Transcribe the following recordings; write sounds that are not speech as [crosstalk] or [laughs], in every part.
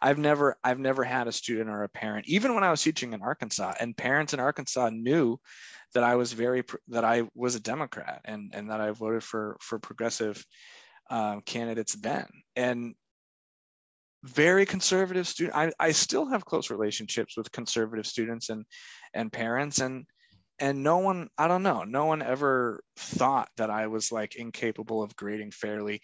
I've never I've never had a student or a parent, even when I was teaching in Arkansas, and parents in Arkansas knew that I was very that I was a Democrat and and that I voted for for progressive um, candidates then. And very conservative student. I, I still have close relationships with conservative students and and parents and and no one i don't know no one ever thought that i was like incapable of grading fairly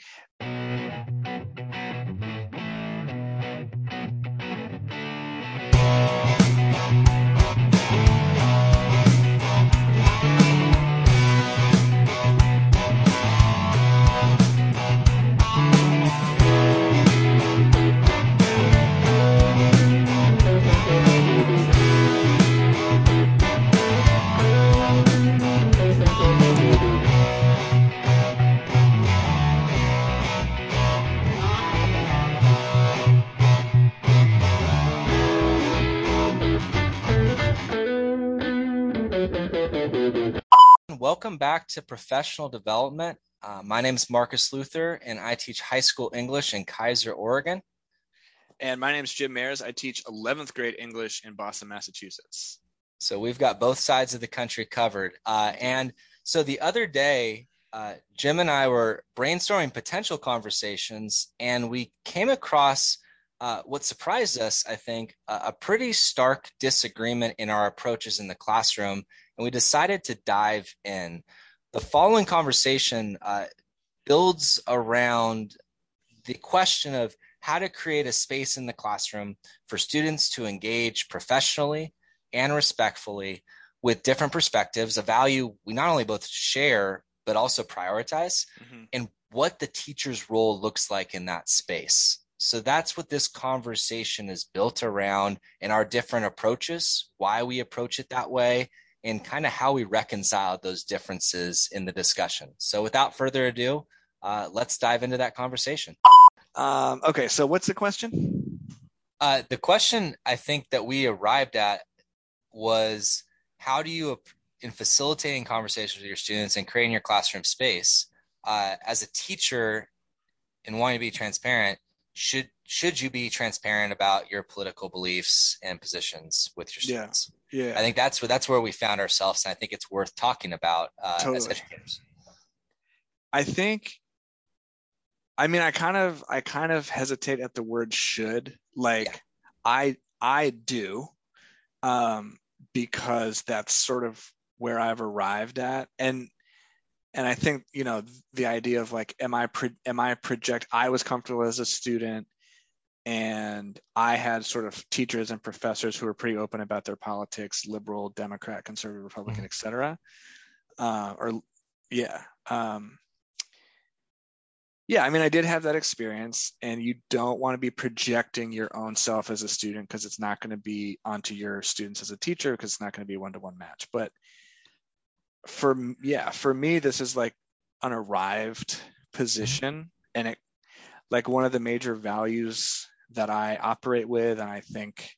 Welcome back to Professional Development. Uh, my name is Marcus Luther, and I teach high school English in Keizer, Oregon. And my name is Jim Mayers. I teach 11th grade English in Boston, Massachusetts. So we've got both sides of the country covered. Uh, and so the other day, uh, Jim and I were brainstorming potential conversations, and we came across uh, what surprised us, I think, a pretty stark disagreement in our approaches in the classroom and we decided to dive in. The following conversation uh, builds around the question of how to create a space in the classroom for students to engage professionally and respectfully with different perspectives, a value we not only both share, but also prioritize, mm-hmm. and what the teacher's role looks like in that space. So that's what this conversation is built around and our different approaches, why we approach it that way, and kind of how we reconcile those differences in the discussion. So without further ado, uh, let's dive into that conversation. Um, okay, so what's the question? Uh, the question I think that we arrived at was how do you, in facilitating conversations with your students and creating your classroom space, uh, as a teacher and wanting to be transparent, should should you be transparent about your political beliefs and positions with your students? Yeah, I think that's where that's where we found ourselves, and I think it's worth talking about uh, totally. as educators. I think. I mean, I kind of I kind of hesitate at the word should. Like, yeah. I I do, um, because that's sort of where I've arrived at, and and I think you know the idea of like, am I pro- am I project? I was comfortable as a student, and I had sort of teachers and professors who were pretty open about their politics, liberal, Democrat, conservative, Republican, mm-hmm. etc. Uh, or yeah, um, yeah. I mean, I did have that experience, and you don't want to be projecting your own self as a student because it's not going to be onto your students as a teacher because it's not going to be a one-to-one match. But for yeah for me this is like an arrived mm-hmm. position and it like one of the major values that i operate with and i think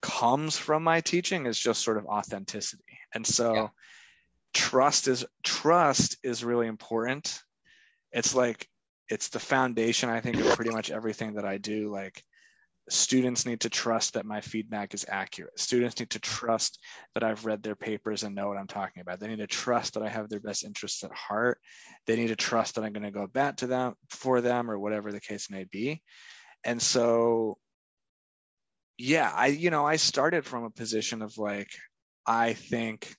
comes from my teaching is just sort of authenticity and so yeah. trust is trust is really important it's like it's the foundation i think of pretty much everything that i do like students need to trust that my feedback is accurate. Students need to trust that I've read their papers and know what I'm talking about. They need to trust that I have their best interests at heart. They need to trust that I'm going to go back to them for them or whatever the case may be. And so, yeah, I, you know, I started from a position of like, I think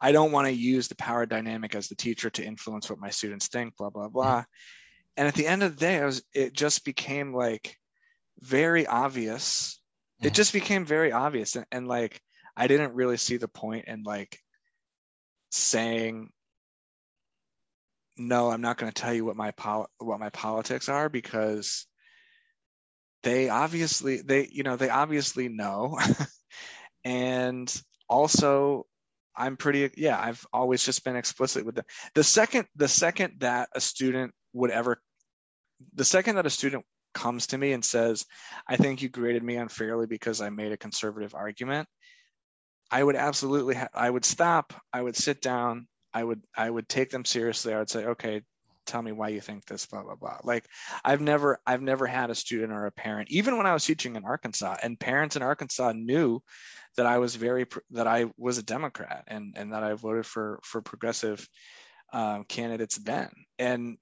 I don't want to use the power dynamic as the teacher to influence what my students think, blah, blah, blah. Mm-hmm. And at the end of the day, I was, it just became like, very obvious. It mm-hmm. just became very obvious. And, and like, I didn't really see the point in like saying, no, I'm not going to tell you what my pol- what my politics are because they obviously they you know they obviously know. [laughs] And also i'm pretty yeah i've always just been explicit with them. The second the second that a student would ever the second that a student comes to me and says, I think you graded me unfairly because I made a conservative argument, I would absolutely, ha- I would stop, I would sit down, I would, I would take them seriously. I would say, okay, tell me why you think this blah blah blah like i've never i've never had a student or a parent even when i was teaching in arkansas and parents in arkansas knew that i was very that i was a democrat and and that i voted for for progressive um, candidates then and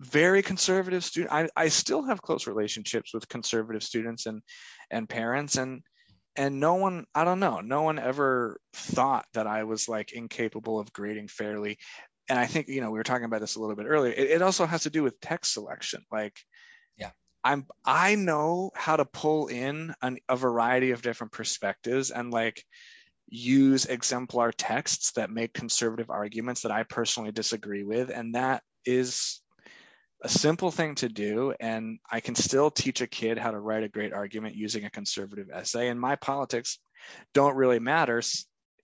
very conservative student I, I still have close relationships with conservative students and and parents and and no one i don't know no one ever thought that i was like incapable of grading fairly. And i think you know we were talking about this a little bit earlier. It, it also has to do with text selection. Like yeah. I'm i know how to pull in an, a variety of different perspectives and like use exemplar texts that make conservative arguments that i personally disagree with. And that is a simple thing to do and i can still teach a kid how to write a great argument using a conservative essay and my politics don't really matter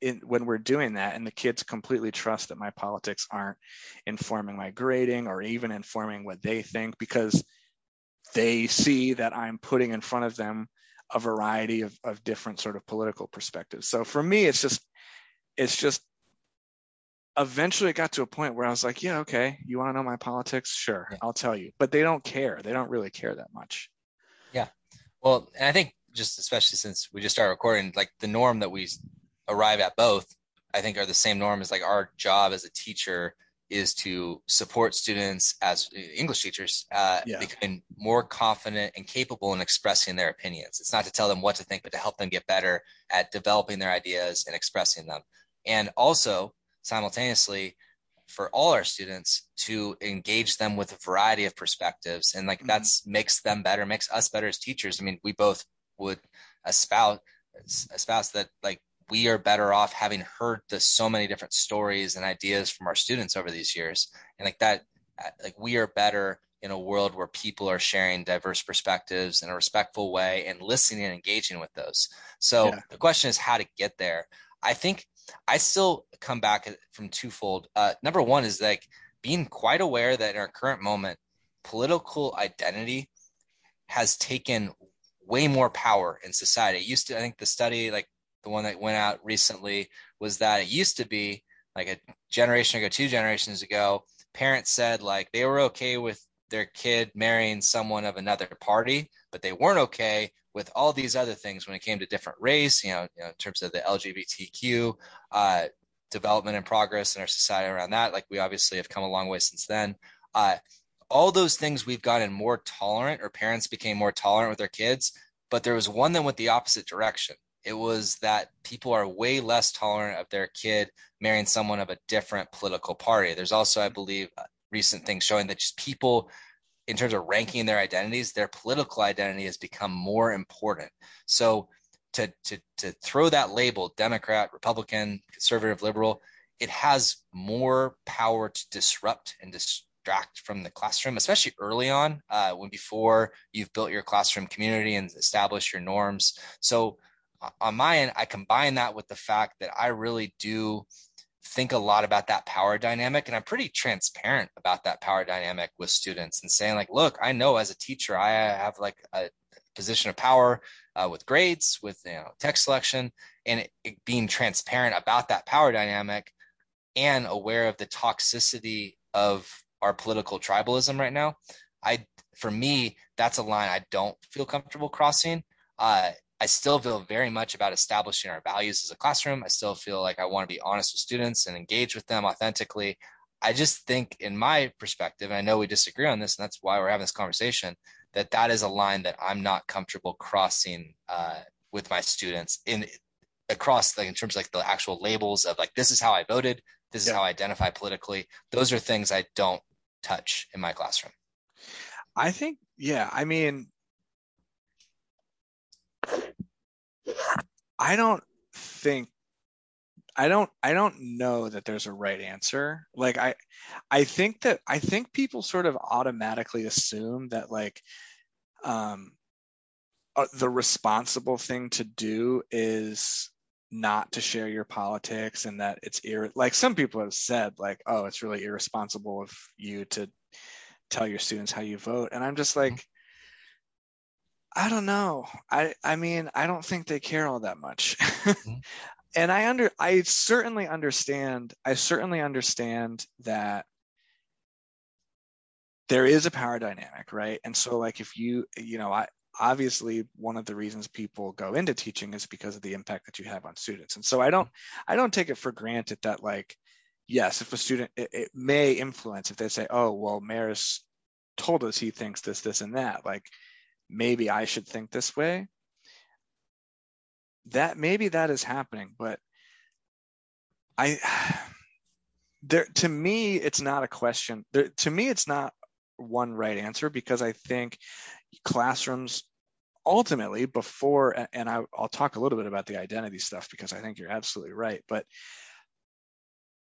in, when we're doing that and the kids completely trust that my politics aren't informing my grading or even informing what they think because they see that i'm putting in front of them a variety of, of different sort of political perspectives. So for me it's just it's just eventually it got to a point where I was like, yeah, okay, you want to know my politics? Sure, yeah. I'll tell you. But they don't care. They don't really care that much. Yeah. Well, and I think just especially since we just started recording, like the norm that we arrive at both, I think are the same norm as like our job as a teacher is to support students as English teachers uh, yeah. becoming more confident and capable in expressing their opinions. It's not to tell them what to think, but to help them get better at developing their ideas and expressing them. And also, simultaneously for all our students to engage them with a variety of perspectives. And like mm-hmm. that's makes them better makes us better as teachers. I mean we both would espouse espouse that like we are better off having heard the so many different stories and ideas from our students over these years. And like that like we are better in a world where people are sharing diverse perspectives in a respectful way and listening and engaging with those. So yeah. the question is how to get there. I think I still come back from twofold. Uh, number one is like being quite aware that in our current moment, political identity has taken way more power in society. It used to, I think the study, like the one that went out recently, was that it used to be like a generation ago, two generations ago, parents said like they were okay with their kid marrying someone of another party, but they weren't okay with all these other things when it came to different race, you know, you know in terms of the LGBTQ uh, development and progress in our society around that. Like we obviously have come a long way since then. Uh, all those things we've gotten more tolerant, or parents became more tolerant with their kids. But there was one that went the opposite direction. It was that people are way less tolerant of their kid marrying someone of a different political party. There's also, I believe, recent things showing that just people in terms of ranking their identities, their political identity has become more important. So to to to throw that label, Democrat, Republican, conservative, liberal, it has more power to disrupt and distract from the classroom, especially early on, uh, when before you've built your classroom community and established your norms. So on my end, I combine that with the fact that I really do think a lot about that power dynamic and i'm pretty transparent about that power dynamic with students and saying like look i know as a teacher i have like a position of power uh, with grades with you know text selection and it, it being transparent about that power dynamic and aware of the toxicity of our political tribalism right now i for me that's a line i don't feel comfortable crossing uh, I still feel very much about establishing our values as a classroom. I still feel like I want to be honest with students and engage with them authentically. I just think, in my perspective, and I know we disagree on this, and that's why we're having this conversation, that that is a line that I'm not comfortable crossing uh, with my students in across like in terms of like the actual labels of like this is how I voted, this is yeah. how I identify politically. Those are things I don't touch in my classroom. I think, yeah, I mean, I don't think I don't I don't know that there's a right answer. Like I I think that I think people sort of automatically assume that like um uh, the responsible thing to do is not to share your politics and that it's ir- like some people have said like oh it's really irresponsible of you to tell your students how you vote and i'm just like I don't know. I I mean, I don't think they care all that much. mm-hmm. [laughs] and I under I certainly understand I certainly understand that there is a power dynamic, right? And so like if you, you know, I obviously one of the reasons people go into teaching is because of the impact that you have on students. And so I don't I don't take it for granted that like yes, if a student it, it may influence if they say, "Oh, well, Maris told us he thinks this this and that." Like maybe I should think this way. That maybe that is happening, but I [sighs] there to me it's not a question. There, to me it's not one right answer because I think classrooms ultimately before and I, will talk a little bit about the identity stuff because I think you're absolutely right. But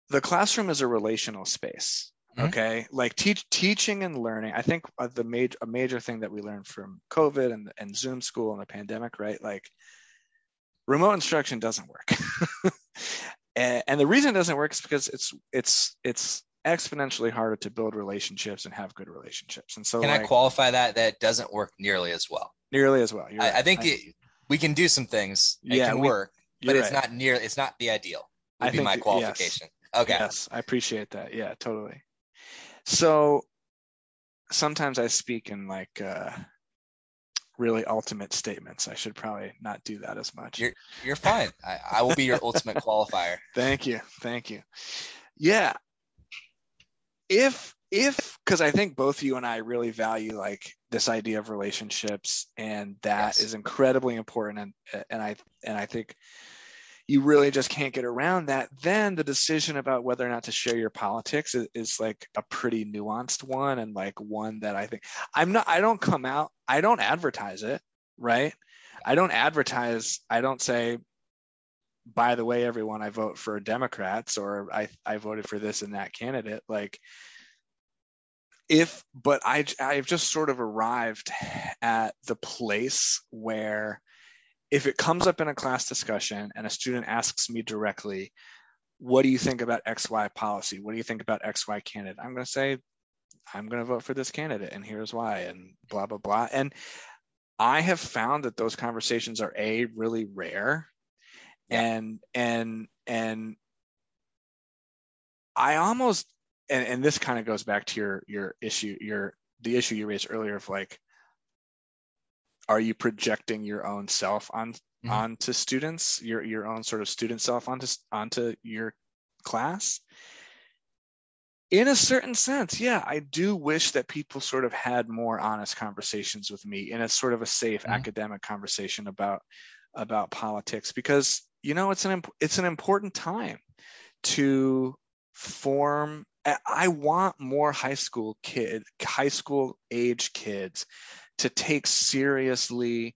the classroom is a relational space. Mm-hmm. Okay, like teach teaching and learning. I think uh, the major a major thing that we learned from COVID and and Zoom school and the pandemic, right? Like remote instruction doesn't work. [laughs] and, and the reason it doesn't work is because it's it's it's exponentially harder to build relationships and have good relationships. And so, can like, I qualify that? That doesn't work nearly as well. Nearly as well. I, right. I, think I, it, we can do some things. It yeah, can we, work, but it's right. not near. It's not the ideal. Would I be think my qualification. Yes. Okay. Yes, I appreciate that. Yeah, totally. So sometimes I speak in like uh, really ultimate statements. I should probably not do that as much. You're you're fine. I, I will be your ultimate [laughs] qualifier. Thank you. Thank you. Yeah, if if because I think both you and I really value like this idea of relationships, and that yes. is incredibly important, and and I and I think you really just can't get around that. Then the decision about whether or not to share your politics is, is like a pretty nuanced one, and like one that I think I'm not. I don't come out. I don't advertise it, right? I don't advertise. I don't say by the way, everyone, I vote for Democrats or I, I voted for this and that candidate. Like, if, but I, I've just sort of arrived at the place where if it comes up in a class discussion and a student asks me directly, what do you think about XY policy? What do you think about XY candidate? I'm going to say, I'm going to vote for this candidate and here's why and blah, blah, blah. And I have found that those conversations are A, really rare and and and I almost and, and this kind of goes back to your your issue your the issue you raised earlier of like are you projecting your own self on mm-hmm. onto students your your own sort of student self onto onto your class in a certain sense yeah i do wish that people sort of had more honest conversations with me in a sort of a safe mm-hmm. academic conversation about about politics because you know it's an it's an important time to form i want more high school kid high school age kids to take seriously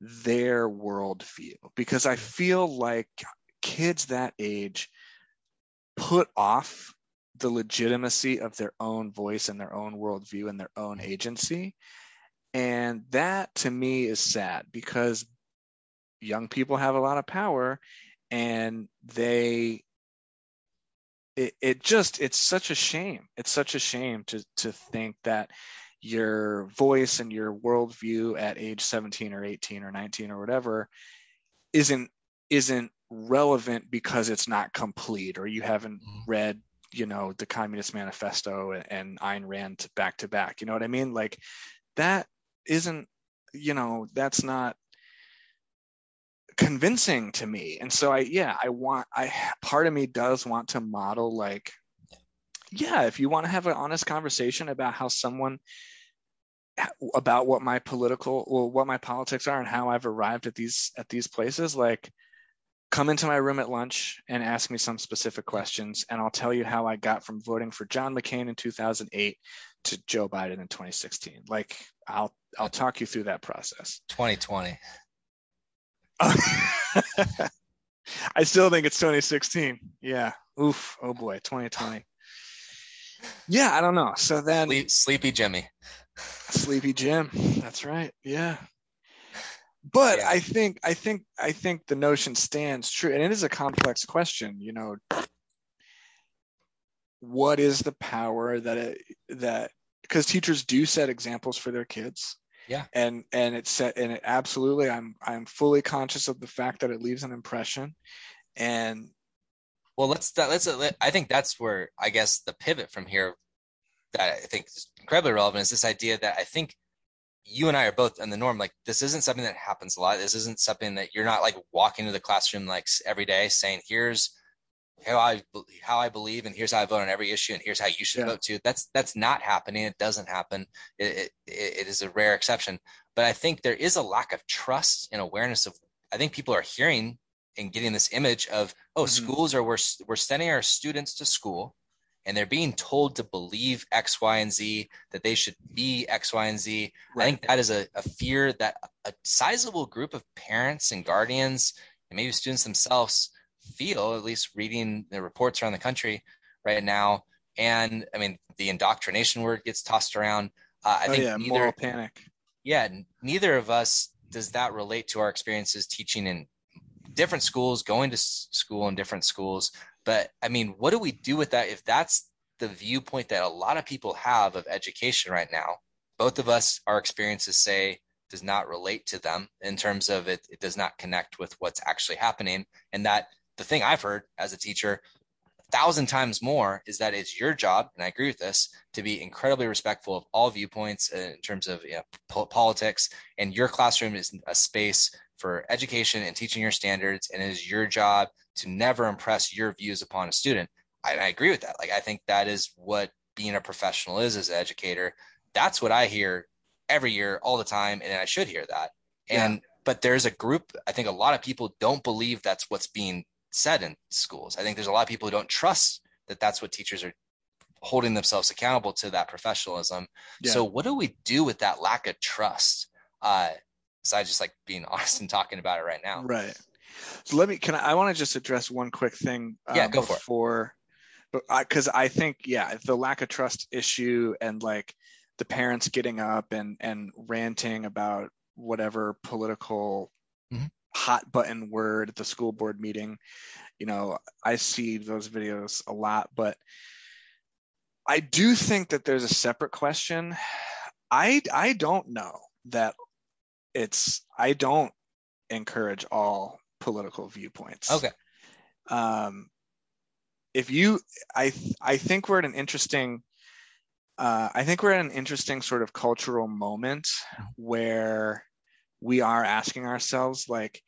their worldview. Because i feel like kids that age put off the legitimacy of their own voice and their own worldview and their own agency. And that to me is sad because young people have a lot of power and they it, it just it's such a shame. It's such a shame to to think that your voice and your worldview at age 17 or 18 or 19 or whatever isn't isn't relevant because it's not complete or you haven't mm-hmm. read you know the communist manifesto and Ayn Rand back to back you know what I mean like that isn't you know that's not convincing to me and so i yeah i want i part of me does want to model like yeah if you want to have an honest conversation about how someone about what my political or what my politics are and how i've arrived at these at these places like come into my room at lunch and ask me some specific questions and i'll tell you how i got from voting for john mccain in 2008 to joe biden in 2016 like i'll i'll talk you through that process 2020 [laughs] I still think it's 2016. Yeah. Oof. Oh boy. 2020. Yeah, I don't know. So then Sleep, Sleepy Jimmy. Sleepy Jim. That's right. Yeah. But yeah. I think I think I think the notion stands true. And it is a complex question, you know. What is the power that it that because teachers do set examples for their kids yeah and and it set and it absolutely i'm i'm fully conscious of the fact that it leaves an impression and well let's let's i think that's where i guess the pivot from here that I think is incredibly relevant is this idea that I think you and I are both in the norm. Like this isn't something that happens a lot. This isn't something that you're not like walking to the classroom like every day saying, "Here's how I how I believe, and here's how I vote on every issue, and here's how you should yeah. vote too." That's that's not happening. It doesn't happen. It, it, it is a rare exception. But I think there is a lack of trust and awareness of. I think people are hearing and getting this image of, oh, mm-hmm. schools are we're we're sending our students to school and they're being told to believe X, Y, and Z, that they should be X, Y, and Z. Right. I think that is a, a fear that a sizable group of parents and guardians and maybe students themselves feel, at least reading the reports around the country right now. And I mean, the indoctrination word gets tossed around. Uh, I oh, think yeah, neither, moral panic. Yeah, neither of us does that relate to our experiences teaching in different schools, going to school in different schools. But I mean, what do we do with that if that's the viewpoint that a lot of people have of education right now? Both of us, our experiences say does not relate to them in terms of it, it does not connect with what's actually happening. And that the thing I've heard as a teacher a thousand times more is that it's your job, and I agree with this, to be incredibly respectful of all viewpoints in terms of you know, po- politics. And your classroom is a space for education and teaching your standards, and it is your job to never impress your views upon a student. I, I agree with that. Like I think that is what being a professional is as an educator. That's what I hear every year, all the time, and I should hear that. And yeah. but there's a group. I think a lot of people don't believe that's what's being said in schools. I think there's a lot of people who don't trust that that's what teachers are holding themselves accountable to that professionalism. Yeah. So what do we do with that lack of trust? Uh, besides just like being [laughs] honest and talking about it right now. Right. So let me. Can I? I want to just address one quick thing. Uh, yeah, go before, for it. But because I, I think yeah, the lack of trust issue and like the parents getting up and and ranting about whatever political mm-hmm. hot button word at the school board meeting. You know, I see those videos a lot, but I do think that there's a separate question. I I don't know that it's I don't encourage all political viewpoints. Okay. Um, if you, I, I think we're at an interesting, uh, I think we're at an interesting sort of cultural moment where we are asking ourselves, like,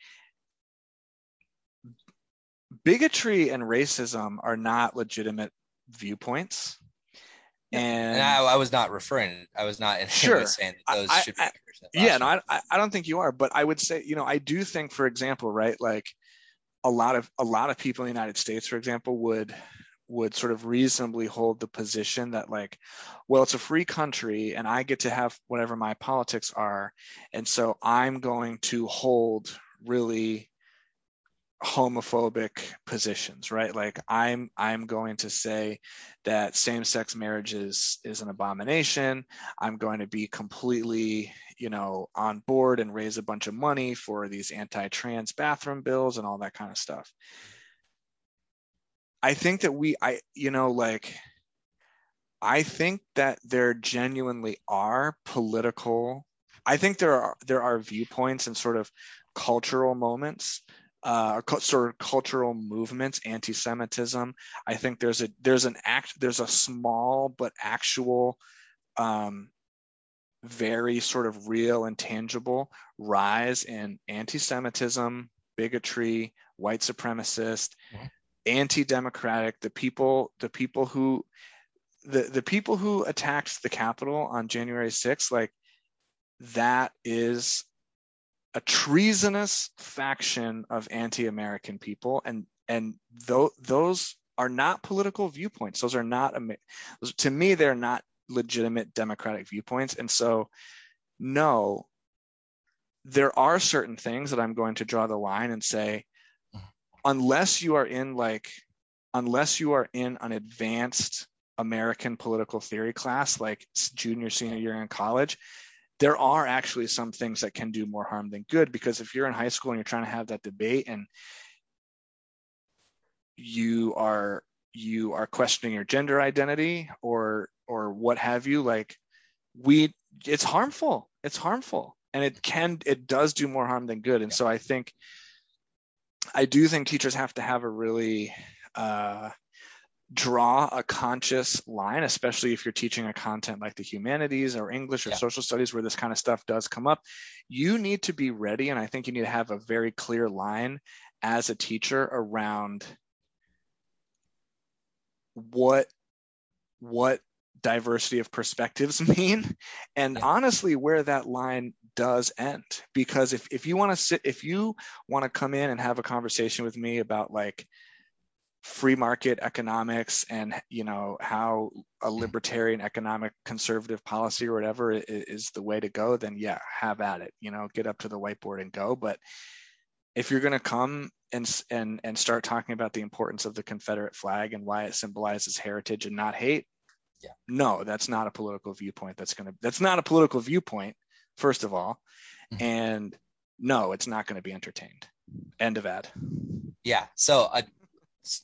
bigotry and racism are not legitimate viewpoints. And, and I, I, was not referring. I was not in sure saying that those I, should be. I, yeah, no, I, I don't think you are, but I would say, you know, I do think, for example, right, like a lot of a lot of people in the United States, for example, would would sort of reasonably hold the position that like well it's a free country and i get to have whatever my politics are and so i'm going to hold really homophobic positions right? Like i'm i'm going to say that same-sex marriage is is an abomination. I'm going to be completely you know on board and raise a bunch of money for these anti-trans bathroom bills and all that kind of stuff. I think that we i you know like i think that there genuinely are political i think there are there are viewpoints and sort of cultural moments uh, sort of cultural movements, anti-Semitism. I think there's a there's an act there's a small but actual, um, very sort of real and tangible rise in anti-Semitism, bigotry, white supremacist, mm-hmm. anti-democratic. The people the people who the the people who attacked the Capitol on January 6th, like that is a treasonous faction of anti-American people, and and th- those are not political viewpoints. Those are not to me. They're not legitimate democratic viewpoints, and so no, there are certain things that I'm going to draw the line and say, unless you are in like, unless you are in an advanced American political theory class, like junior senior year in college, there are actually some things that can do more harm than good because if you're in high school and you're trying to have that debate and you are you are questioning your gender identity or or what have you like we it's harmful. It's harmful. And it can it does do more harm than good. And so i think i do think teachers have to have a really uh draw a conscious line, especially if you're teaching a content like the humanities or English or Yeah. social studies where this kind of stuff does come up. You need to be ready, and I think you need to have a very clear line as a teacher around what what diversity of perspectives [laughs] mean and Yeah. honestly where that line does end because if, if you want to sit if you want to come in and have a conversation with me about like free market economics and you know how a libertarian economic conservative policy or whatever i- is the way to go then yeah have at it you know get up to the whiteboard and go but if you're going to come and and and start talking about the importance of the confederate flag and why it symbolizes heritage and not hate Yeah. no that's not a political viewpoint that's going to that's not a political viewpoint first of all Mhm. and no it's not going to be entertained end of ad Yeah. So uh,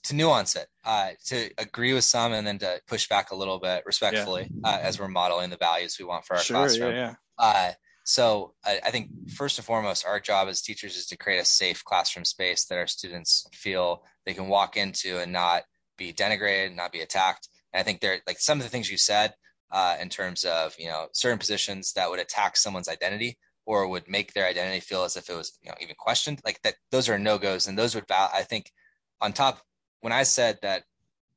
to nuance it, uh, to agree with some and then to push back a little bit respectfully uh, as we're modeling the values we want for our sure classroom. yeah yeah Uh, so I, I think first and foremost, our job as teachers is to create a safe classroom space that our students feel they can walk into and not be denigrated, not be attacked. And I think there, like some of the things you said, uh, in terms of you know certain positions that would attack someone's identity or would make their identity feel as if it was you know even questioned, like that. Those are no goes, and those would. Val- I think on top when I said that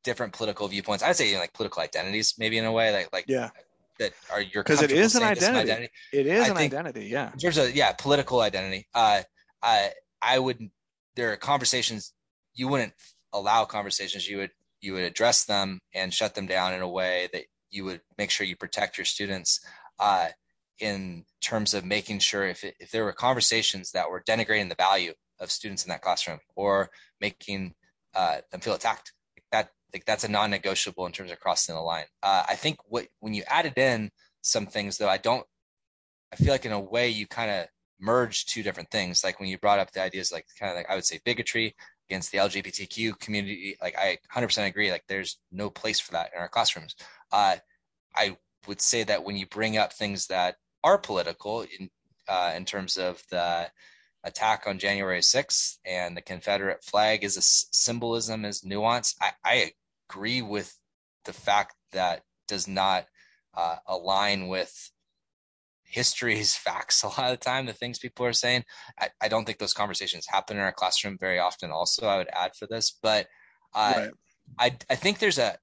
different political viewpoints, I'd say like political identities, maybe in a way, like like yeah. that are your because it is an identity. identity. It is I an identity yeah. in terms of yeah political identity uh i i would there are conversations you wouldn't allow conversations you would you would address them and shut them down in a way that you would make sure you protect your students uh in terms of making sure if it, if there were conversations that were denigrating the value of students in that classroom or making uh, them feel attacked that like that's a non-negotiable in terms of crossing the line uh, i think what when you added in some things though i don't I feel like in a way you kind of merge two different things. Like when you brought up the ideas, like kind of like I would say bigotry against the LGBTQ community. Like I 100% agree. Like there's no place for that in our classrooms. Uh, I would say that when you bring up things that are political in uh, in terms of the attack on January 6th and the Confederate flag is a symbolism is nuance. I, I agree with the fact that does not uh, align with history's [laughs] facts a lot of the time the things people are saying I, I don't think those conversations happen in our classroom very often also i would add for this but uh, right. I, I think there's a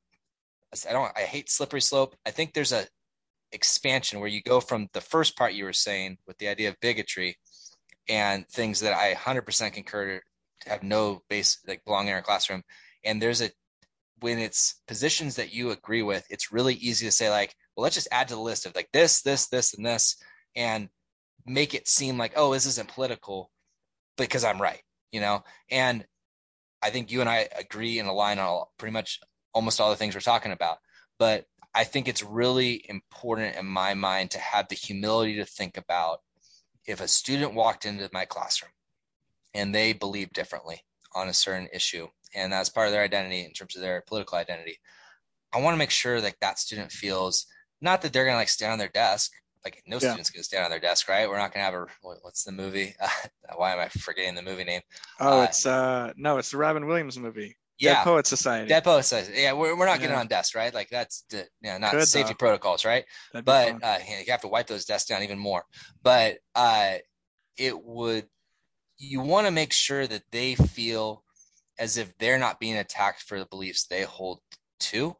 i don't i hate slippery slope i think there's a expansion where you go from the first part you were saying with the idea of bigotry and things that i 100% concur have no base like belong in our classroom. And there's a when it's positions that you agree with it's really easy to say like well let's just add to the list of like this this this and this and make it seem like oh this isn't political because i'm right you know? And i think you and i agree and align on pretty much almost all the things we're talking about. But i think it's really important in my mind to have the humility to think about if a student walked into my classroom and they believe differently on a certain issue and that's part of their identity in terms of their political identity i want to make sure that that student feels not that they're going to like stand on their desk like no Yeah. student's going to stand on their desk right? We're not going to have a what's the movie? [laughs] Why am i forgetting the movie name? Oh uh, it's uh no it's the robin williams movie yeah Dead Poets Society Dead Poet says, yeah, we're, we're not getting Yeah. on desks, right? Like that's, the, you know, not Could, safety though. protocols, right? That'd but uh, you have to wipe those desks down even more. But uh, it would, you want to make sure that they feel as if they're not being attacked for the beliefs they hold to,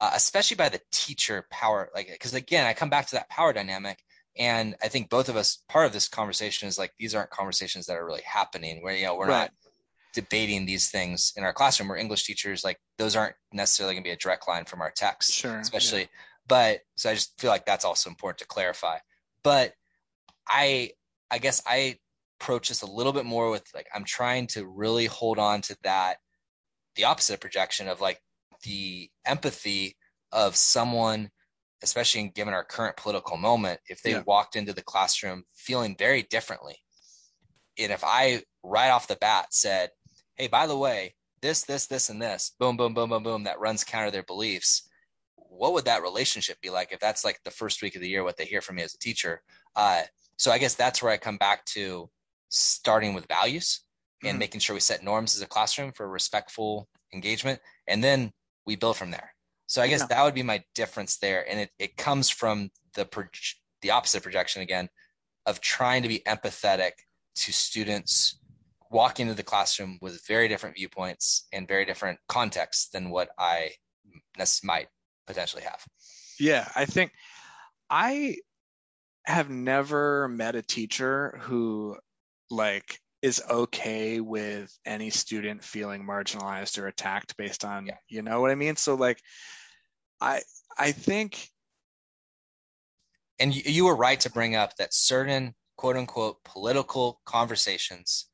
uh, especially by the teacher power. Like, because again, I come back to that power dynamic. And I think both of us, part of this conversation is like, these aren't conversations that are really happening where, you know, we're Right. not debating these things in our classroom. We're English teachers, like those aren't necessarily going to be a direct line from our text Sure, especially but so i just feel like that's also important to clarify but i i guess i approach this a little bit more with like i'm trying to really hold on to that the opposite projection of like the empathy of someone especially given our current political moment if they Yeah. walked into the classroom feeling very differently and if i right off the bat said hey by the way this this this and this boom boom boom boom boom that runs counter their beliefs what would that relationship be like if that's like the first week of the year what they hear from me as a teacher uh, so i guess that's where i come back to starting with values and Mhm. making sure we set norms as a classroom for respectful engagement and then we build from there. So I guess Yeah. that would be my difference there, and it it comes from the proj- the opposite projection again of trying to be empathetic to students walking into the classroom with very different viewpoints and very different contexts than what I might potentially have. Yeah, I think I have never met a teacher who like is okay with any student feeling marginalized or attacked based on Yeah. you know what I mean? So like I I think And you, you were right to bring up that certain quote unquote political conversations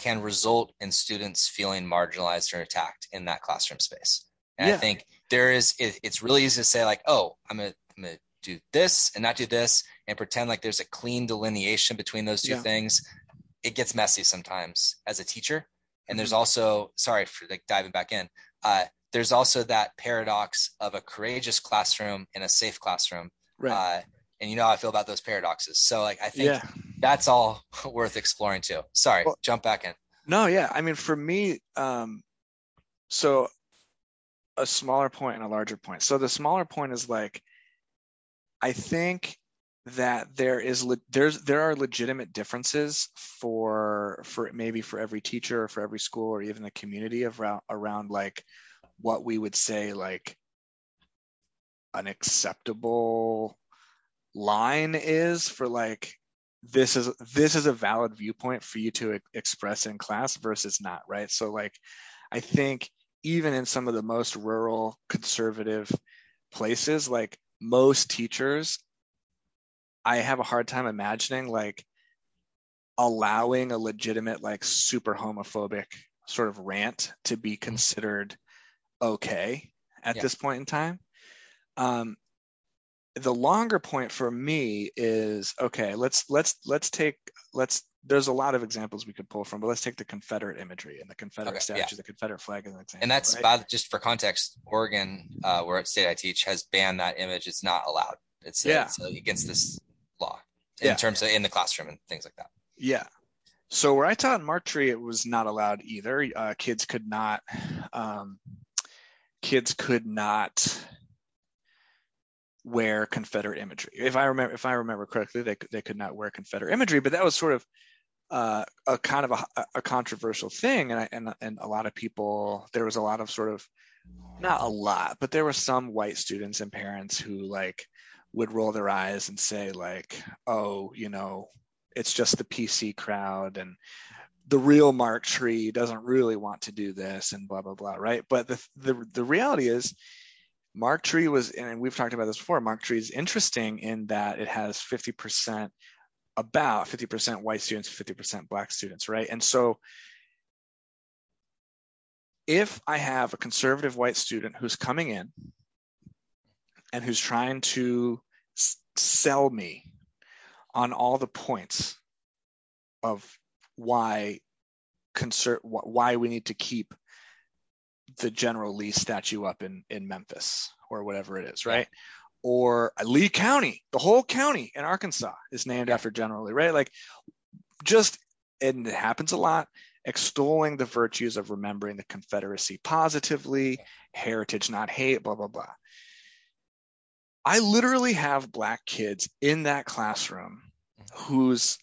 can result in students feeling marginalized or attacked in that classroom space. And I think there is, it, it's really easy to say, like, oh, I'm going to do this and not do this and pretend like there's a clean delineation between those two Yeah. things. It gets messy sometimes as a teacher. And there's Mhm. also, sorry for like diving back in, uh, there's also that paradox of a courageous classroom and a safe classroom right. uh, and you know how I feel about those paradoxes. So like I think yeah. that's all [laughs] worth exploring too. Sorry, Well- jump back in. No, yeah. I mean, for me, um, so a smaller point and a larger point. So the smaller point is like, I think that there is le- there's there are legitimate differences for for maybe for every teacher or for every school or even the community around around like what we would say like an acceptable line is for like this is this is a valid viewpoint for you to express in class versus not right? So like i think even in some of the most rural conservative places like most teachers i have a hard time imagining like allowing a legitimate like super homophobic sort of rant to be considered okay at Yeah. this point in time. Um the longer point for me is okay let's let's let's take let's there's a lot of examples we could pull from but let's take the confederate imagery and the confederate Okay, yeah. statue the confederate flag as an example And that's right? by, just for context. Oregon, uh, where at state I teach, has banned that image. It's not allowed. It's, Yeah. it's against this law in Yeah. terms of in the classroom and things like that. Yeah. So where I taught in Marked Tree, it was not allowed either. Uh, kids could not, um, kids could not wear Confederate imagery. If I remember, if I remember correctly, they they could not wear Confederate imagery. But that was sort of uh, a kind of a, a controversial thing, and I, and and a lot of people. There was a lot of sort of not a lot, but there were some white students and parents who like would roll their eyes and say like, oh, you know, it's just the PC crowd and the real Marked Tree doesn't really want to do this and blah blah blah, right? But the the the reality is Marked Tree was, and we've talked about this before. Marked Tree is interesting in that it has 50%, about 50% white students, 50% black students, right? And so, if I have a conservative white student who's coming in and who's trying to sell me on all the points of why conser- why we need to keep the General Lee statue up in in Memphis or whatever it is, right? Or uh, Lee County, the whole county in Arkansas is named after General Lee, right? Like just and it happens a lot extolling the virtues of remembering the Confederacy positively, heritage not hate, blah blah blah. I literally have black kids in that classroom mm-hmm. who's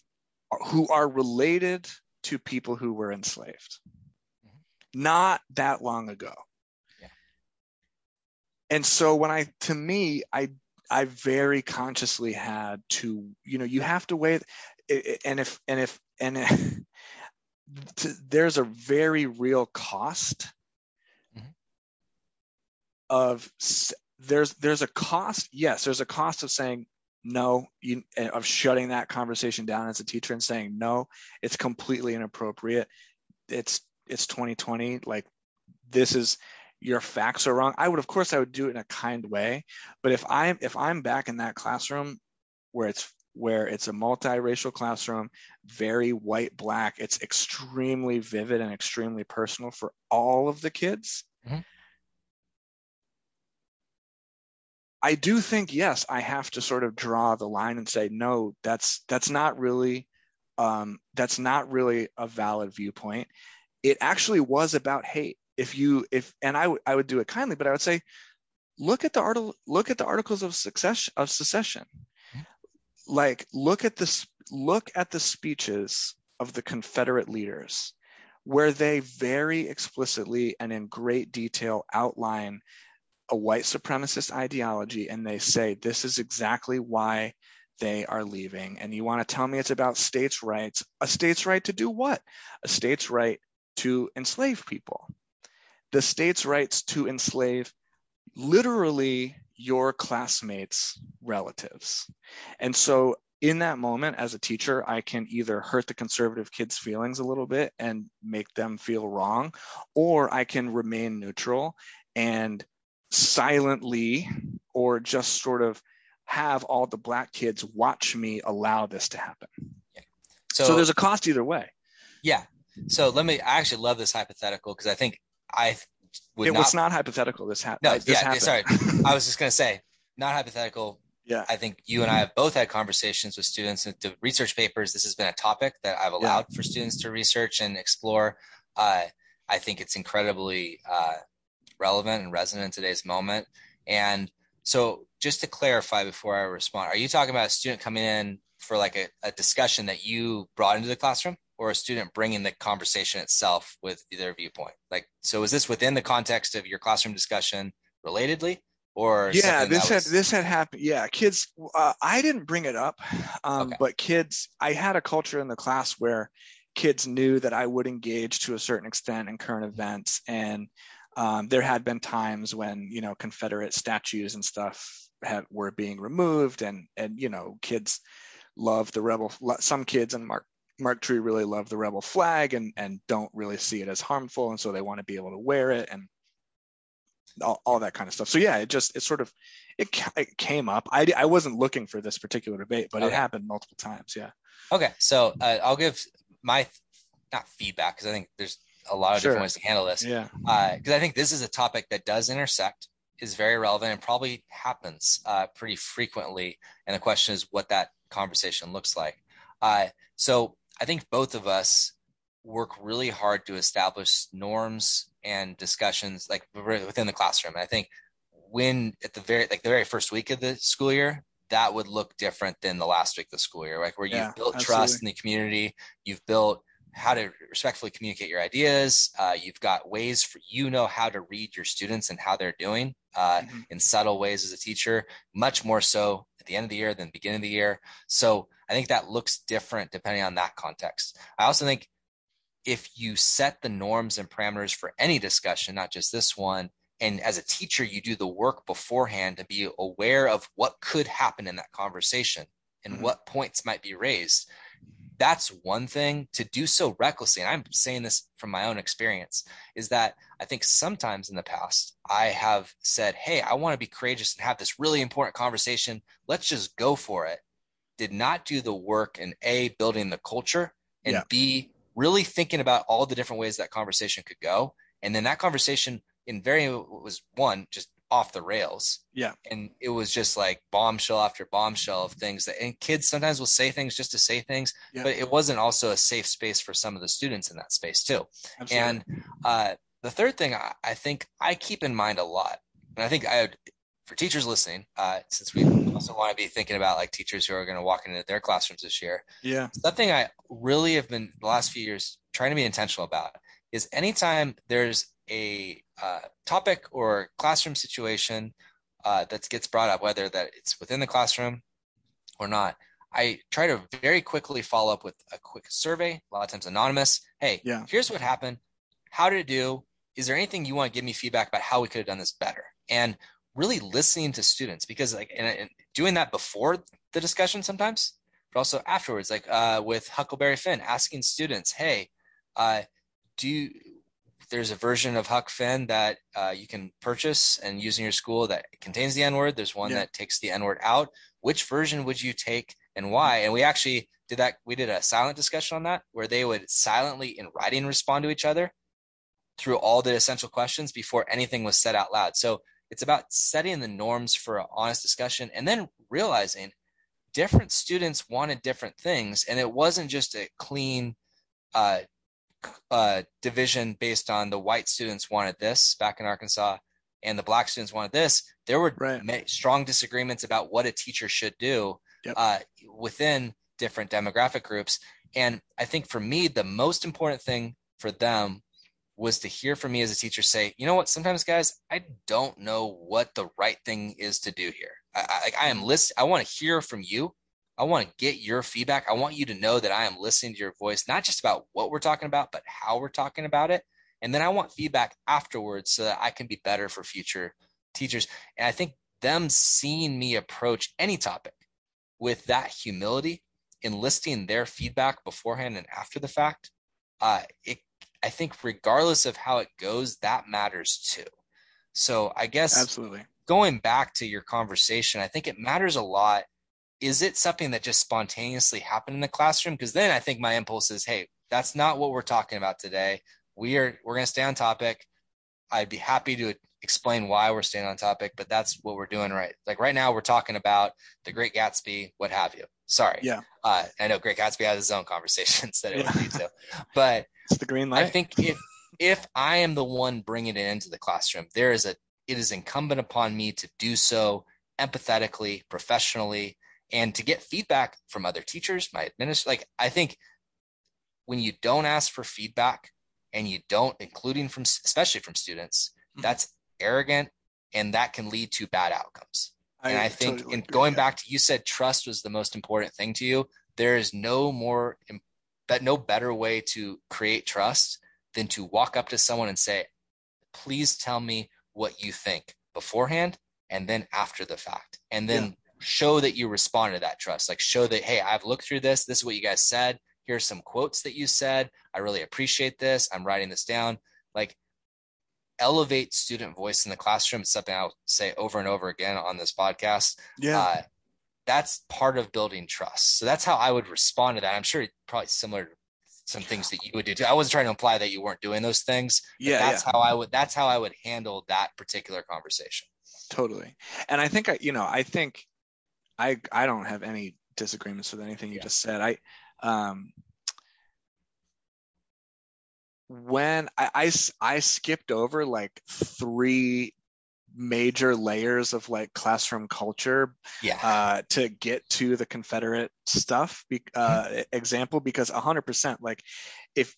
who are related to people who were enslaved not that long ago Yeah. and so when i to me i i very consciously had to you know you have to weigh it- it- and if and if and if, [laughs] to, there's a very real cost Mhm. of there's there's a cost yes there's a cost of saying no you of shutting that conversation down as a teacher and saying no it's completely inappropriate it's it's 2020 like this is your facts are wrong i would of course i would do it in a kind way but if i'm if i'm back in that classroom where it's where it's a multiracial classroom very white black it's extremely vivid and extremely personal for all of the kids Mhm. i do think yes i have to sort of draw the line and say no that's that's not really um, that's not really a valid viewpoint it actually was about hate if you if and I I would do it kindly, but I would say, look at the article, look at the articles of success of secession. Like look at this, look at the speeches of the Confederate leaders, where they very explicitly and in great detail outline a white supremacist ideology, and they say this is exactly why they are leaving. And you want to tell me it's about states' rights? A states' right to do what? A states' right to enslave people. The state's rights to enslave literally your classmates' relatives. And so in that moment as a teacher, I can either hurt the conservative kids' feelings a little bit and make them feel wrong, or I can remain neutral and silently or just sort of have all the black kids watch me allow this to happen. So, so there's a cost either way. Yeah. So let me. I actually love this hypothetical because I think I would. It not, was not hypothetical. This, ha- no, this yeah, happened. Sorry, [laughs] I was just gonna say not hypothetical. Yeah. I think you and I have both had conversations with students and the research papers. This has been a topic that I've allowed yeah. for students to research and explore. Uh, I think it's incredibly uh, relevant and resonant in today's moment. And so, just to clarify before I respond, are you talking about a student coming in for like a, a discussion that you brought into the classroom? Or a student bringing the conversation itself with their viewpoint? Like, so is this within the context of your classroom discussion relatedly? Or yeah, this had this had happened. Yeah, kids. Uh, I didn't bring it up, um, okay. but kids. I had a culture in the class where kids knew that I would engage to a certain extent in current events, and um, there had been times when you know Confederate statues and stuff had, were being removed, and and you know kids love the rebel. Some kids and Marked Tree really love the rebel flag and and don't really see it as harmful, and so they want to be able to wear it and all, all that kind of stuff. So yeah, it just it sort of it, it came up. I I wasn't looking for this particular debate, but okay. it happened multiple times. Yeah. Okay, so uh, I'll give my not feedback because I think there's a lot of sure. different ways to handle this. Yeah. Because uh, I think this is a topic that does intersect, is very relevant, and probably happens uh, pretty frequently. And the question is what that conversation looks like. Uh, so I think both of us work really hard to establish norms and discussions like within the classroom. And I think when at the very like the very first week of the school year, that would look different than the last week of the school year, like where you've built absolutely. trust in the community, you've built how to respectfully communicate your ideas. Uh, you've got ways for you know how to read your students and how they're doing uh, mm-hmm. in subtle ways as a teacher, much more so at the end of the year than beginning of the year. So I think that looks different depending on that context. I also think if you set the norms and parameters for any discussion, not just this one, and as a teacher, you do the work beforehand to be aware of what could happen in that conversation and mm-hmm. what points might be raised. That's one thing to do so recklessly. And I'm saying this from my own experience is that I think sometimes in the past, I have said, Hey, I want to be courageous and have this really important conversation. Let's just go for it did not do the work in A, building the culture, and yeah. B, really thinking about all the different ways that conversation could go. And then that conversation in very was one, just off the rails. Yeah. And it was just like bombshell after bombshell of things that and kids sometimes will say things just to say things, yeah. but it wasn't also a safe space for some of the students in that space too. Absolutely. And uh, the third thing I, I, think I keep in mind a lot, and I think I would for teachers listening, uh, since we also want to be thinking about like teachers who are going to walk into their classrooms this year. Yeah. Something I really have been the last few years trying to be intentional about is anytime there's a uh, topic or classroom situation uh, that gets brought up, whether that it's within the classroom or not, I try to very quickly follow up with a quick survey, a lot of times anonymous. Hey, yeah. here's what happened. How did it do? Is there anything you want to give me feedback about how we could have done this better? And really listening to students because like and, and doing that before the discussion sometimes but also afterwards like uh, with huckleberry finn asking students hey uh, do you there's a version of huck finn that uh, you can purchase and use in your school that contains the n-word there's one yeah. that takes the n-word out which version would you take and why and we actually did that we did a silent discussion on that where they would silently in writing respond to each other through all the essential questions before anything was said out loud so it's about setting the norms for an honest discussion and then realizing different students wanted different things. And it wasn't just a clean, uh, uh, division based on the white students wanted this back in Arkansas and the black students wanted this, there were right. strong disagreements about what a teacher should do yep. uh, within different demographic groups. And I think for me, the most important thing for them was to hear from me as a teacher say, you know what, sometimes guys, I don't know what the right thing is to do here. I, I, I am list. I want to hear from you. I want to get your feedback. I want you to know that I am listening to your voice, not just about what we're talking about, but how we're talking about it. And then I want feedback afterwards so that I can be better for future teachers. And I think them seeing me approach any topic with that humility, enlisting their feedback beforehand and after the fact, uh, it, I think regardless of how it goes, that matters too. So I guess absolutely going back to your conversation, I think it matters a lot. Is it something that just spontaneously happened in the classroom? Because then I think my impulse is, hey, that's not what we're talking about today we are we're going to stay on topic. I'd be happy to explain why we're staying on topic, but that's what we're doing right. Like right now, we're talking about the Great Gatsby, what have you. Sorry. Yeah. Uh, I know Great Gatsby has his own conversations [laughs] that it yeah. would lead to, but it's the green light. I think if if I am the one bringing it into the classroom, there is a it is incumbent upon me to do so empathetically, professionally, and to get feedback from other teachers, my administrator. Like I think when you don't ask for feedback and you don't, including from especially from students, mm-hmm. that's arrogant and that can lead to bad outcomes. I and I think totally in going back to you said trust was the most important thing to you. There is no more that no better way to create trust than to walk up to someone and say, "Please tell me what you think beforehand and then after the fact." And then yeah. show that you respond to that trust. Like show that, "Hey, I've looked through this. This is what you guys said here's some quotes that you said. I really appreciate this. I'm writing this down. Like elevate student voice in the classroom. It's something I'll say over and over again on this podcast. Yeah. Uh, that's part of building trust. So that's how I would respond to that. I'm sure it's probably similar to some things that you would do too. I wasn't trying to imply that you weren't doing those things. Yeah. That's yeah. how I would, that's how I would handle that particular conversation. Totally. And I think I, you know, I think I, I don't have any disagreements with anything you yeah. just said. I, um, when I, I, I skipped over like three major layers of like classroom culture yeah. uh, to get to the Confederate stuff be, uh, mm-hmm. example because 100% like if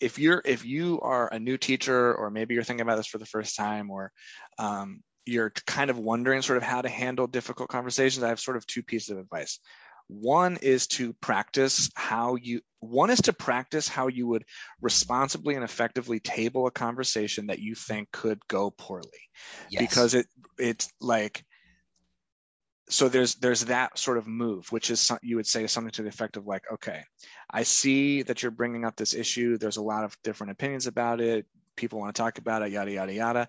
if you're if you are a new teacher or maybe you're thinking about this for the first time or um, you're kind of wondering sort of how to handle difficult conversations i have sort of two pieces of advice one is to practice how you one is to practice how you would responsibly and effectively table a conversation that you think could go poorly. Yes. Because it it's like so there's there's that sort of move which is some, you would say something to the effect of like okay i see that you're bringing up this issue there's a lot of different opinions about it people want to talk about it yada yada yada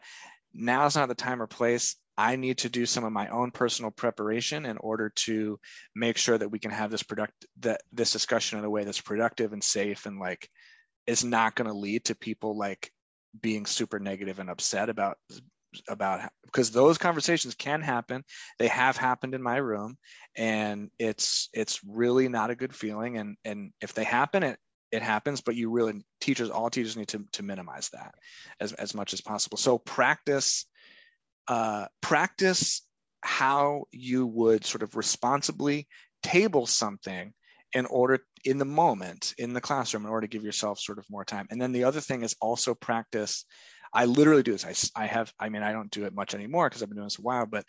now is not the time or place. I need to do some of my own personal preparation in order to make sure that we can have this product that this discussion in a way that's productive and safe and like is not going to lead to people like being super negative and upset about about because those conversations can happen. They have happened in my room and it's it's really not a good feeling. And and if they happen it it happens but you really teachers all teachers need to, to minimize that as, as much as possible. So practice uh, practice how you would sort of responsibly table something in order in the moment in the classroom in order to give yourself sort of more time. And then the other thing is also practice i literally do this. I, I have i mean i don't do it much anymore because i've been doing this a while but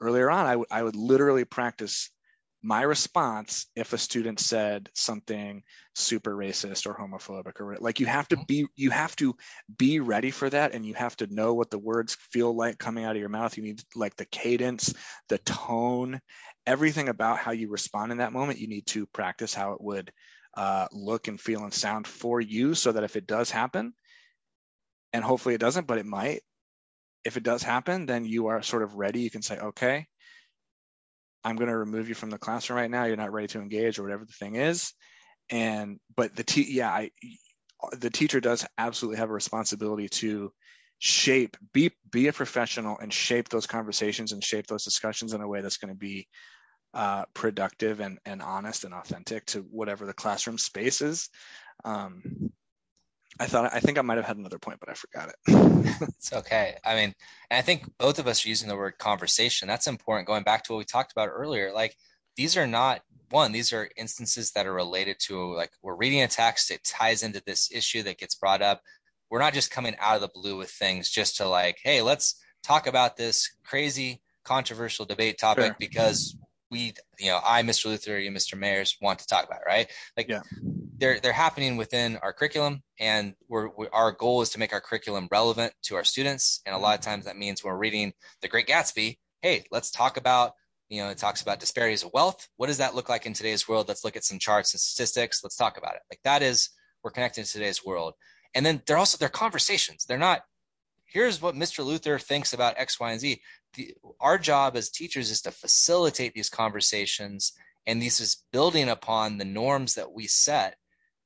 earlier on I, w- I would literally practice my response if a student said something super racist or homophobic or like you have to mm-hmm. be you have to be ready for that and you have to know what the words feel like coming out of your mouth. You need like the cadence the tone everything about how you respond in that moment. You need to practice how it would uh, look and feel and sound for you so that if it does happen and hopefully it doesn't but it might if it does happen then you are sort of ready. You can say okay I'm going to remove you from the classroom right now. You're not ready to engage or whatever the thing is. And, but the, te- yeah, I, the teacher does absolutely have a responsibility to shape, be, be a professional and shape those conversations and shape those discussions in a way that's going to be uh, productive and, and honest and authentic to whatever the classroom space is. Um, I thought I think I might have had another point, but I forgot it. [laughs] it's okay. I mean, and I think both of us are using the word conversation. That's important. Going back to what we talked about earlier, like these are not one. These are instances that are related to like we're reading a text. It ties into this issue that gets brought up. We're not just coming out of the blue with things just to like, hey, let's talk about this crazy controversial debate topic sure. because we, you know, I, Mr. Luther, you, Mr. Mayers, want to talk about it, right? Like, yeah. They're they're happening within our curriculum, and we're, we, our goal is to make our curriculum relevant to our students. And a lot of times that means when we're reading The Great Gatsby, hey, let's talk about, you know, it talks about disparities of wealth. What does that look like in today's world? Let's look at some charts and statistics. Let's talk about it. Like that is we're connected to today's world. And then they're also they're conversations. They're not here's what Mr. Luther thinks about X, Y, and Z the, our job as teachers is to facilitate these conversations and this is building upon the norms that we set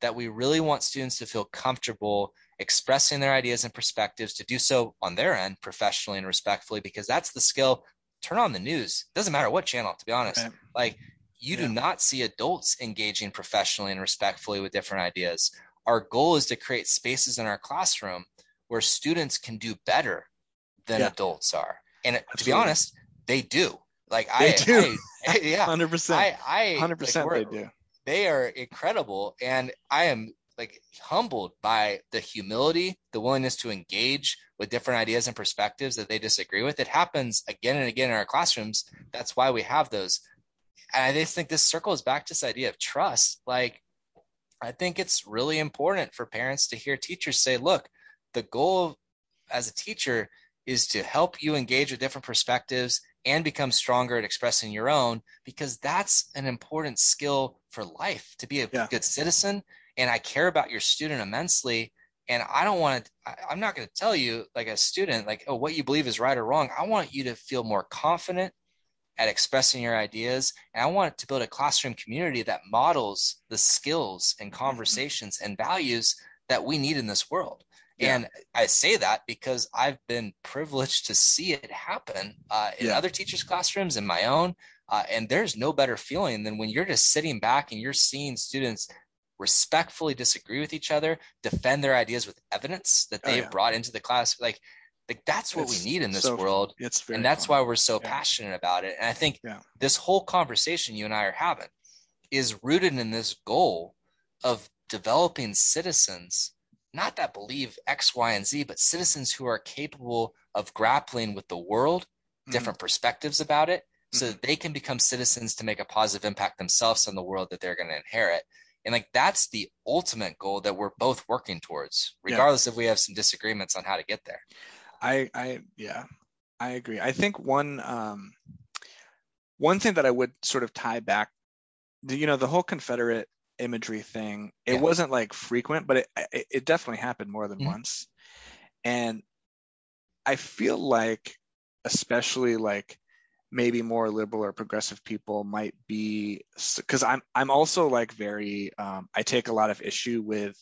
that we really want students to feel comfortable expressing their ideas and perspectives to do so on their end professionally and respectfully because that's the skill turn on the news doesn't matter what channel to be honest like you yeah. do not see adults engaging professionally and respectfully with different ideas our goal is to create spaces in our classroom where students can do better than yeah. adults are and Absolutely. to be honest, they do. Like they I do. I, [laughs] yeah, hundred percent. I, I hundred percent they do. They are incredible, and I am like humbled by the humility, the willingness to engage with different ideas and perspectives that they disagree with. It happens again and again in our classrooms. That's why we have those. And I just think this circles back to this idea of trust. Like, I think it's really important for parents to hear teachers say, look, the goal as a teacher is to help you engage with different perspectives and become stronger at expressing your own because that's an important skill for life to be a yeah. good citizen. And i care about your student immensely. And i don't want to i'm not going to tell you like a student like oh what you believe is right or wrong. I want you to feel more confident at expressing your ideas. And i want to build a classroom community that models the skills and mm-hmm. conversations and values that we need in this world yeah. And I say that because I've been privileged to see it happen uh, in yeah. other teachers' classrooms, in my own. Uh, and there's no better feeling than when you're just sitting back and you're seeing students respectfully disagree with each other, defend their ideas with evidence that they've oh, yeah. brought into the class. Like, like that's what it's we need in this so, world. and that's fun. why we're so passionate about it. And I think this whole conversation you and I are having is rooted in this goal of developing citizens not that believe X, Y, and Z, but citizens who are capable of grappling with the world, mm-hmm. different perspectives about it, so mm-hmm. that they can become citizens to make a positive impact themselves on the world that they're going to inherit. And like that's the ultimate goal that we're both working towards, regardless yeah. if we have some disagreements on how to get there. I, I, yeah, I agree. I think one, um, one thing that I would sort of tie back, you know, the whole Confederate imagery thing. It yeah. wasn't like frequent, but it, it, it definitely happened more than mm-hmm. once. And I feel like, especially like maybe more liberal or progressive people might be because I'm I'm also like very um, I take a lot of issue with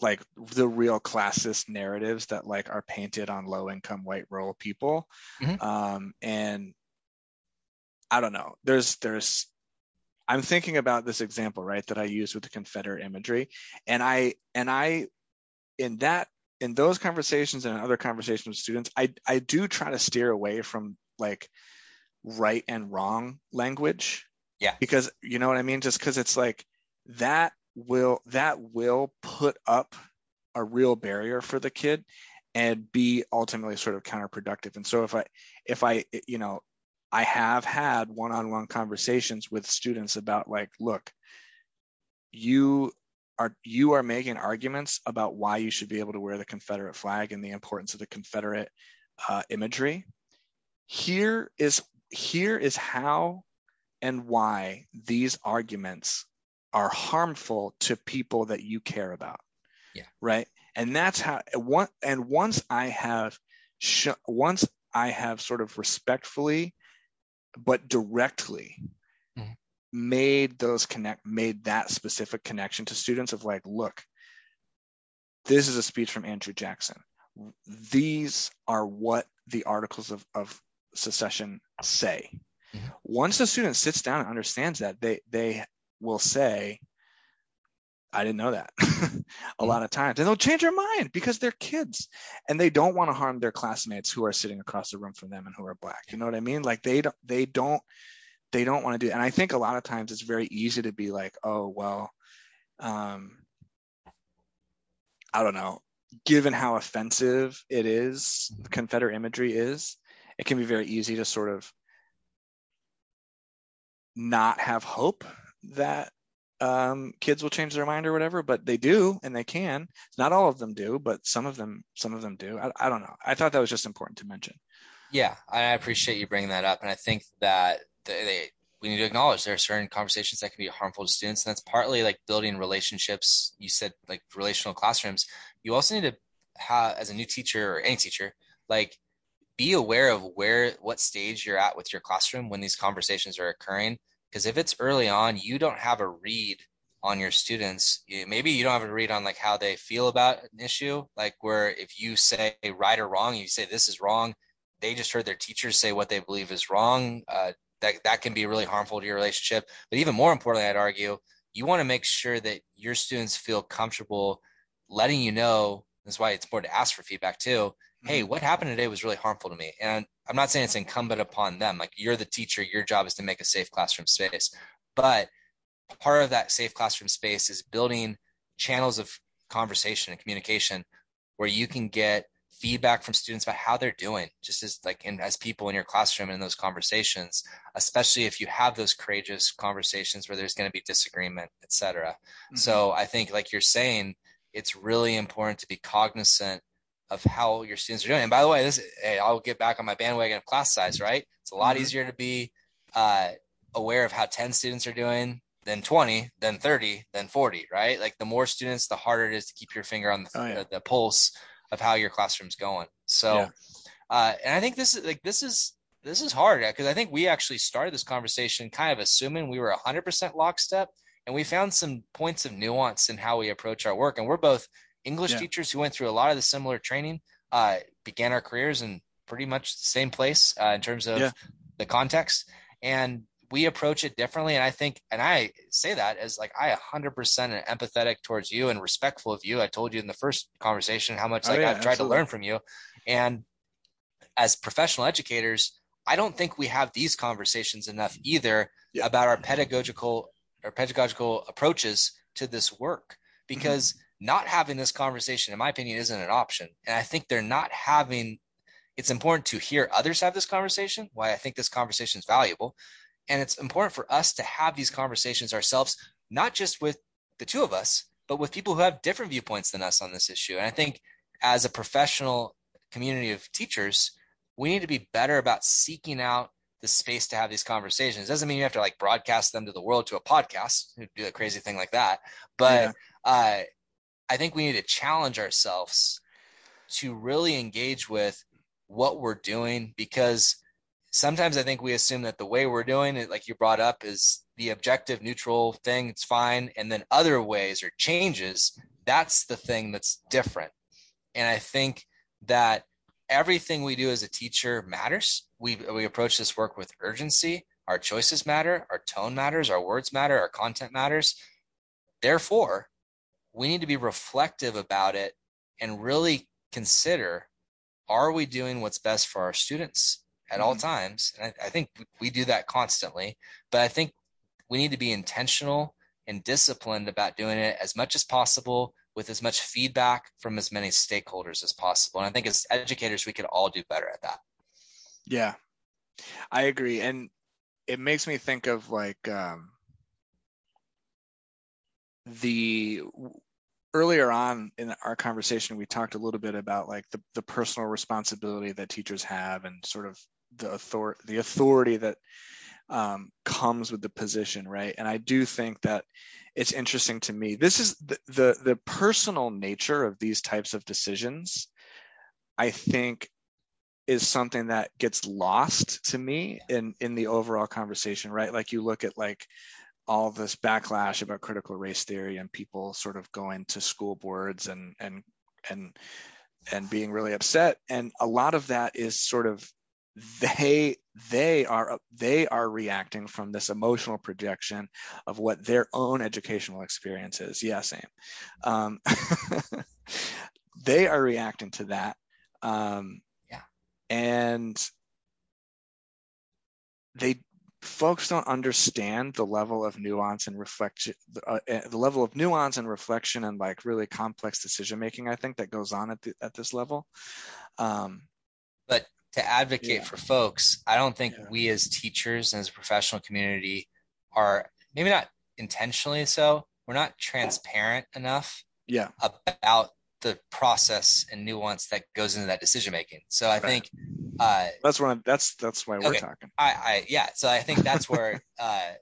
like the real classist narratives that like are painted on low income white rural people mm-hmm. um, and I don't know there's there's I'm thinking about this example, right, that I used with the Confederate imagery. And I and I in that in those conversations and other conversations with students, I I do try to steer away from like right and wrong language. Yeah. Because you know what I mean? Just because it's like that will that will put up a real barrier for the kid and be ultimately sort of counterproductive. And so if I if I you know I have had one-on-one conversations with students about like, look, you are you are making arguments about why you should be able to wear the Confederate flag and the importance of the Confederate uh, imagery. Here is here is how and why these arguments are harmful to people that you care about. Yeah. Right. And that's how one and once I have sh- once I have sort of respectfully but directly mm-hmm. made those connect made that specific connection to students of like look this is a speech from andrew jackson these are what the articles of, of secession say mm-hmm. once the student sits down and understands that they they will say i didn't know that [laughs] a lot of times and they'll change their mind because they're kids and they don't want to harm their classmates who are sitting across the room from them and who are black you know what i mean like they don't they don't they don't want to do it. and i think a lot of times it's very easy to be like oh well um i don't know given how offensive it is confederate imagery is it can be very easy to sort of not have hope that um, kids will change their mind or whatever, but they do and they can. Not all of them do, but some of them, some of them do. I, I don't know. I thought that was just important to mention. Yeah, I appreciate you bringing that up, and I think that they, they, we need to acknowledge there are certain conversations that can be harmful to students, and that's partly like building relationships. You said like relational classrooms. You also need to have, as a new teacher or any teacher, like be aware of where what stage you're at with your classroom when these conversations are occurring because if it's early on you don't have a read on your students. Maybe you don't have a read on like how they feel about an issue like where if you say right or wrong you say this is wrong they just heard their teachers say what they believe is wrong uh, that that can be really harmful to your relationship. But even more importantly i'd argue you want to make sure that your students feel comfortable letting you know. That's why it's important to ask for feedback too hey what happened today was really harmful to me and I'm not saying it's incumbent upon them. Like you're the teacher, your job is to make a safe classroom space. But part of that safe classroom space is building channels of conversation and communication where you can get feedback from students about how they're doing just as like in, as people in your classroom and in those conversations especially if you have those courageous conversations where there's going to be disagreement etc mm-hmm. so i think like you're saying it's really important to be cognizant of how your students are doing. And by the way, this hey, I'll get back on my bandwagon of class size, right? It's a lot mm-hmm. easier to be uh, aware of how 10 students are doing than 20, then 30, then 40, right? Like the more students, the harder it is to keep your finger on the, oh, yeah. the, the, pulse of how your classroom's going. So, yeah. uh, and I think this is like, this is, this is hard because I think we actually started this conversation kind of assuming we were 100% lockstep and we found some points of nuance in how we approach our work. And we're both English yeah. teachers who went through a lot of the similar training uh, began our careers in pretty much the same place uh, in terms of yeah. the context. And we approach it differently. And I think, and I say that as like, I 100% empathetic towards you and respectful of you. I told you in the first conversation how much oh, like yeah, I've tried absolutely. to learn from you. And as professional educators, I don't think we have these conversations enough either about our pedagogical or pedagogical approaches to this work because mm-hmm not having this conversation, in my opinion, isn't an option. And I think they're not having, it's important to hear others have this conversation, why I think this conversation is valuable. And it's important for us to have these conversations ourselves, not just with the two of us, but with people who have different viewpoints than us on this issue. And I think as a professional community of teachers, we need to be better about seeking out the space to have these conversations. It doesn't mean you have to like broadcast them to the world to a podcast, do a crazy thing like that. But yeah. uh, I think we need to challenge ourselves to really engage with what we're doing because sometimes I think we assume that the way we're doing it, like you brought up, is the objective, neutral thing. It's fine. And then other ways or changes, that's the thing that's different. And I think that everything we do as a teacher matters. We, we approach this work with urgency. Our choices matter. Our tone matters. Our words matter. Our content matters. Therefore, we need to be reflective about it and really consider are we doing what's best for our students at mm-hmm. all times? And I, I, think we do that constantly but i think we need to be intentional and disciplined about doing it as much as possible with as much feedback from as many stakeholders as possible. And i think as educators we could all do better at that. Yeah i agree. And it makes me think of like um, the earlier on in our conversation we talked a little bit about like the, the personal responsibility that teachers have and sort of the authority the authority that um, comes with the position right? And i do think that it's interesting to me this is the, the the personal nature of these types of decisions i think is something that gets lost to me in in the overall conversation right? Like you look at like all this backlash about critical race theory and people sort of going to school boards and and and and being really upset. And a lot of that is sort of they they are they are reacting from this emotional projection of what their own educational experience is. Yeah same. Um, [laughs] they are reacting to that. Um, yeah. and they folks don't understand the level of nuance and reflection uh, eh, the level of nuance and reflection and like really complex decision making i think that goes on at, the, at this level um, but to advocate Yeah. for folks i don't think Yeah. we as teachers and as a professional community are maybe not intentionally so we're not transparent enough yeah about the process and nuance that goes into that decision making so i Right. think uh, that's one of, that's that's why we're Okay. talking I, I yeah so i think that's where [laughs] uh,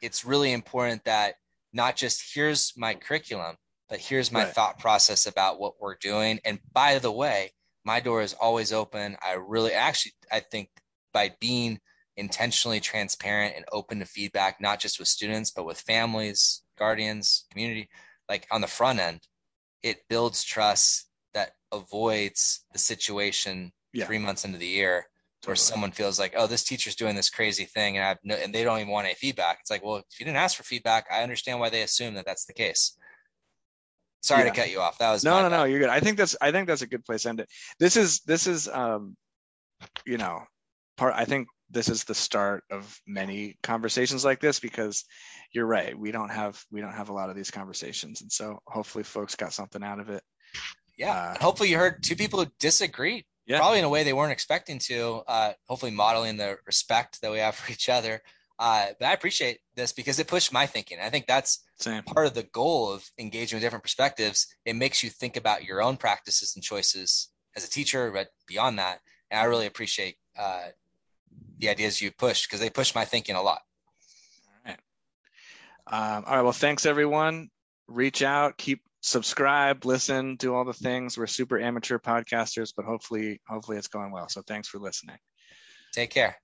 it's really important that not just here's my curriculum but here's my Right. thought process about what we're doing and by the way my door is always open i really actually i think by being intentionally transparent and open to feedback not just with students but with families guardians community like on the front end it builds trust that avoids the situation Yeah. three months into the year where Totally. someone feels like, oh, this teacher's doing this crazy thing, and I have no, and they don't even want any feedback. It's like, well, if you didn't ask for feedback, I understand why they assume that that's the case. Sorry Yeah. to cut you off. That was no no no you're good i think that's i think that's a good place to end it this is this is um you know part i think this is the start of many conversations like this because you're right we don't have we don't have a lot of these conversations and so hopefully folks got something out of it Yeah. uh, hopefully, you heard two people who disagree, Yeah. probably in a way they weren't expecting to. Uh, hopefully, modeling the respect that we have [laughs] for each other. Uh, but I appreciate this because it pushed my thinking. I think that's same part of the goal of engaging with different perspectives. It makes you think about your own practices and choices as a teacher, but beyond that. And I really appreciate uh, the ideas you pushed because they pushed my thinking a lot. All right. Um, all right well thanks everyone reach out keep subscribe listen do all the things we're super amateur podcasters but hopefully hopefully it's going well so thanks for listening Take care.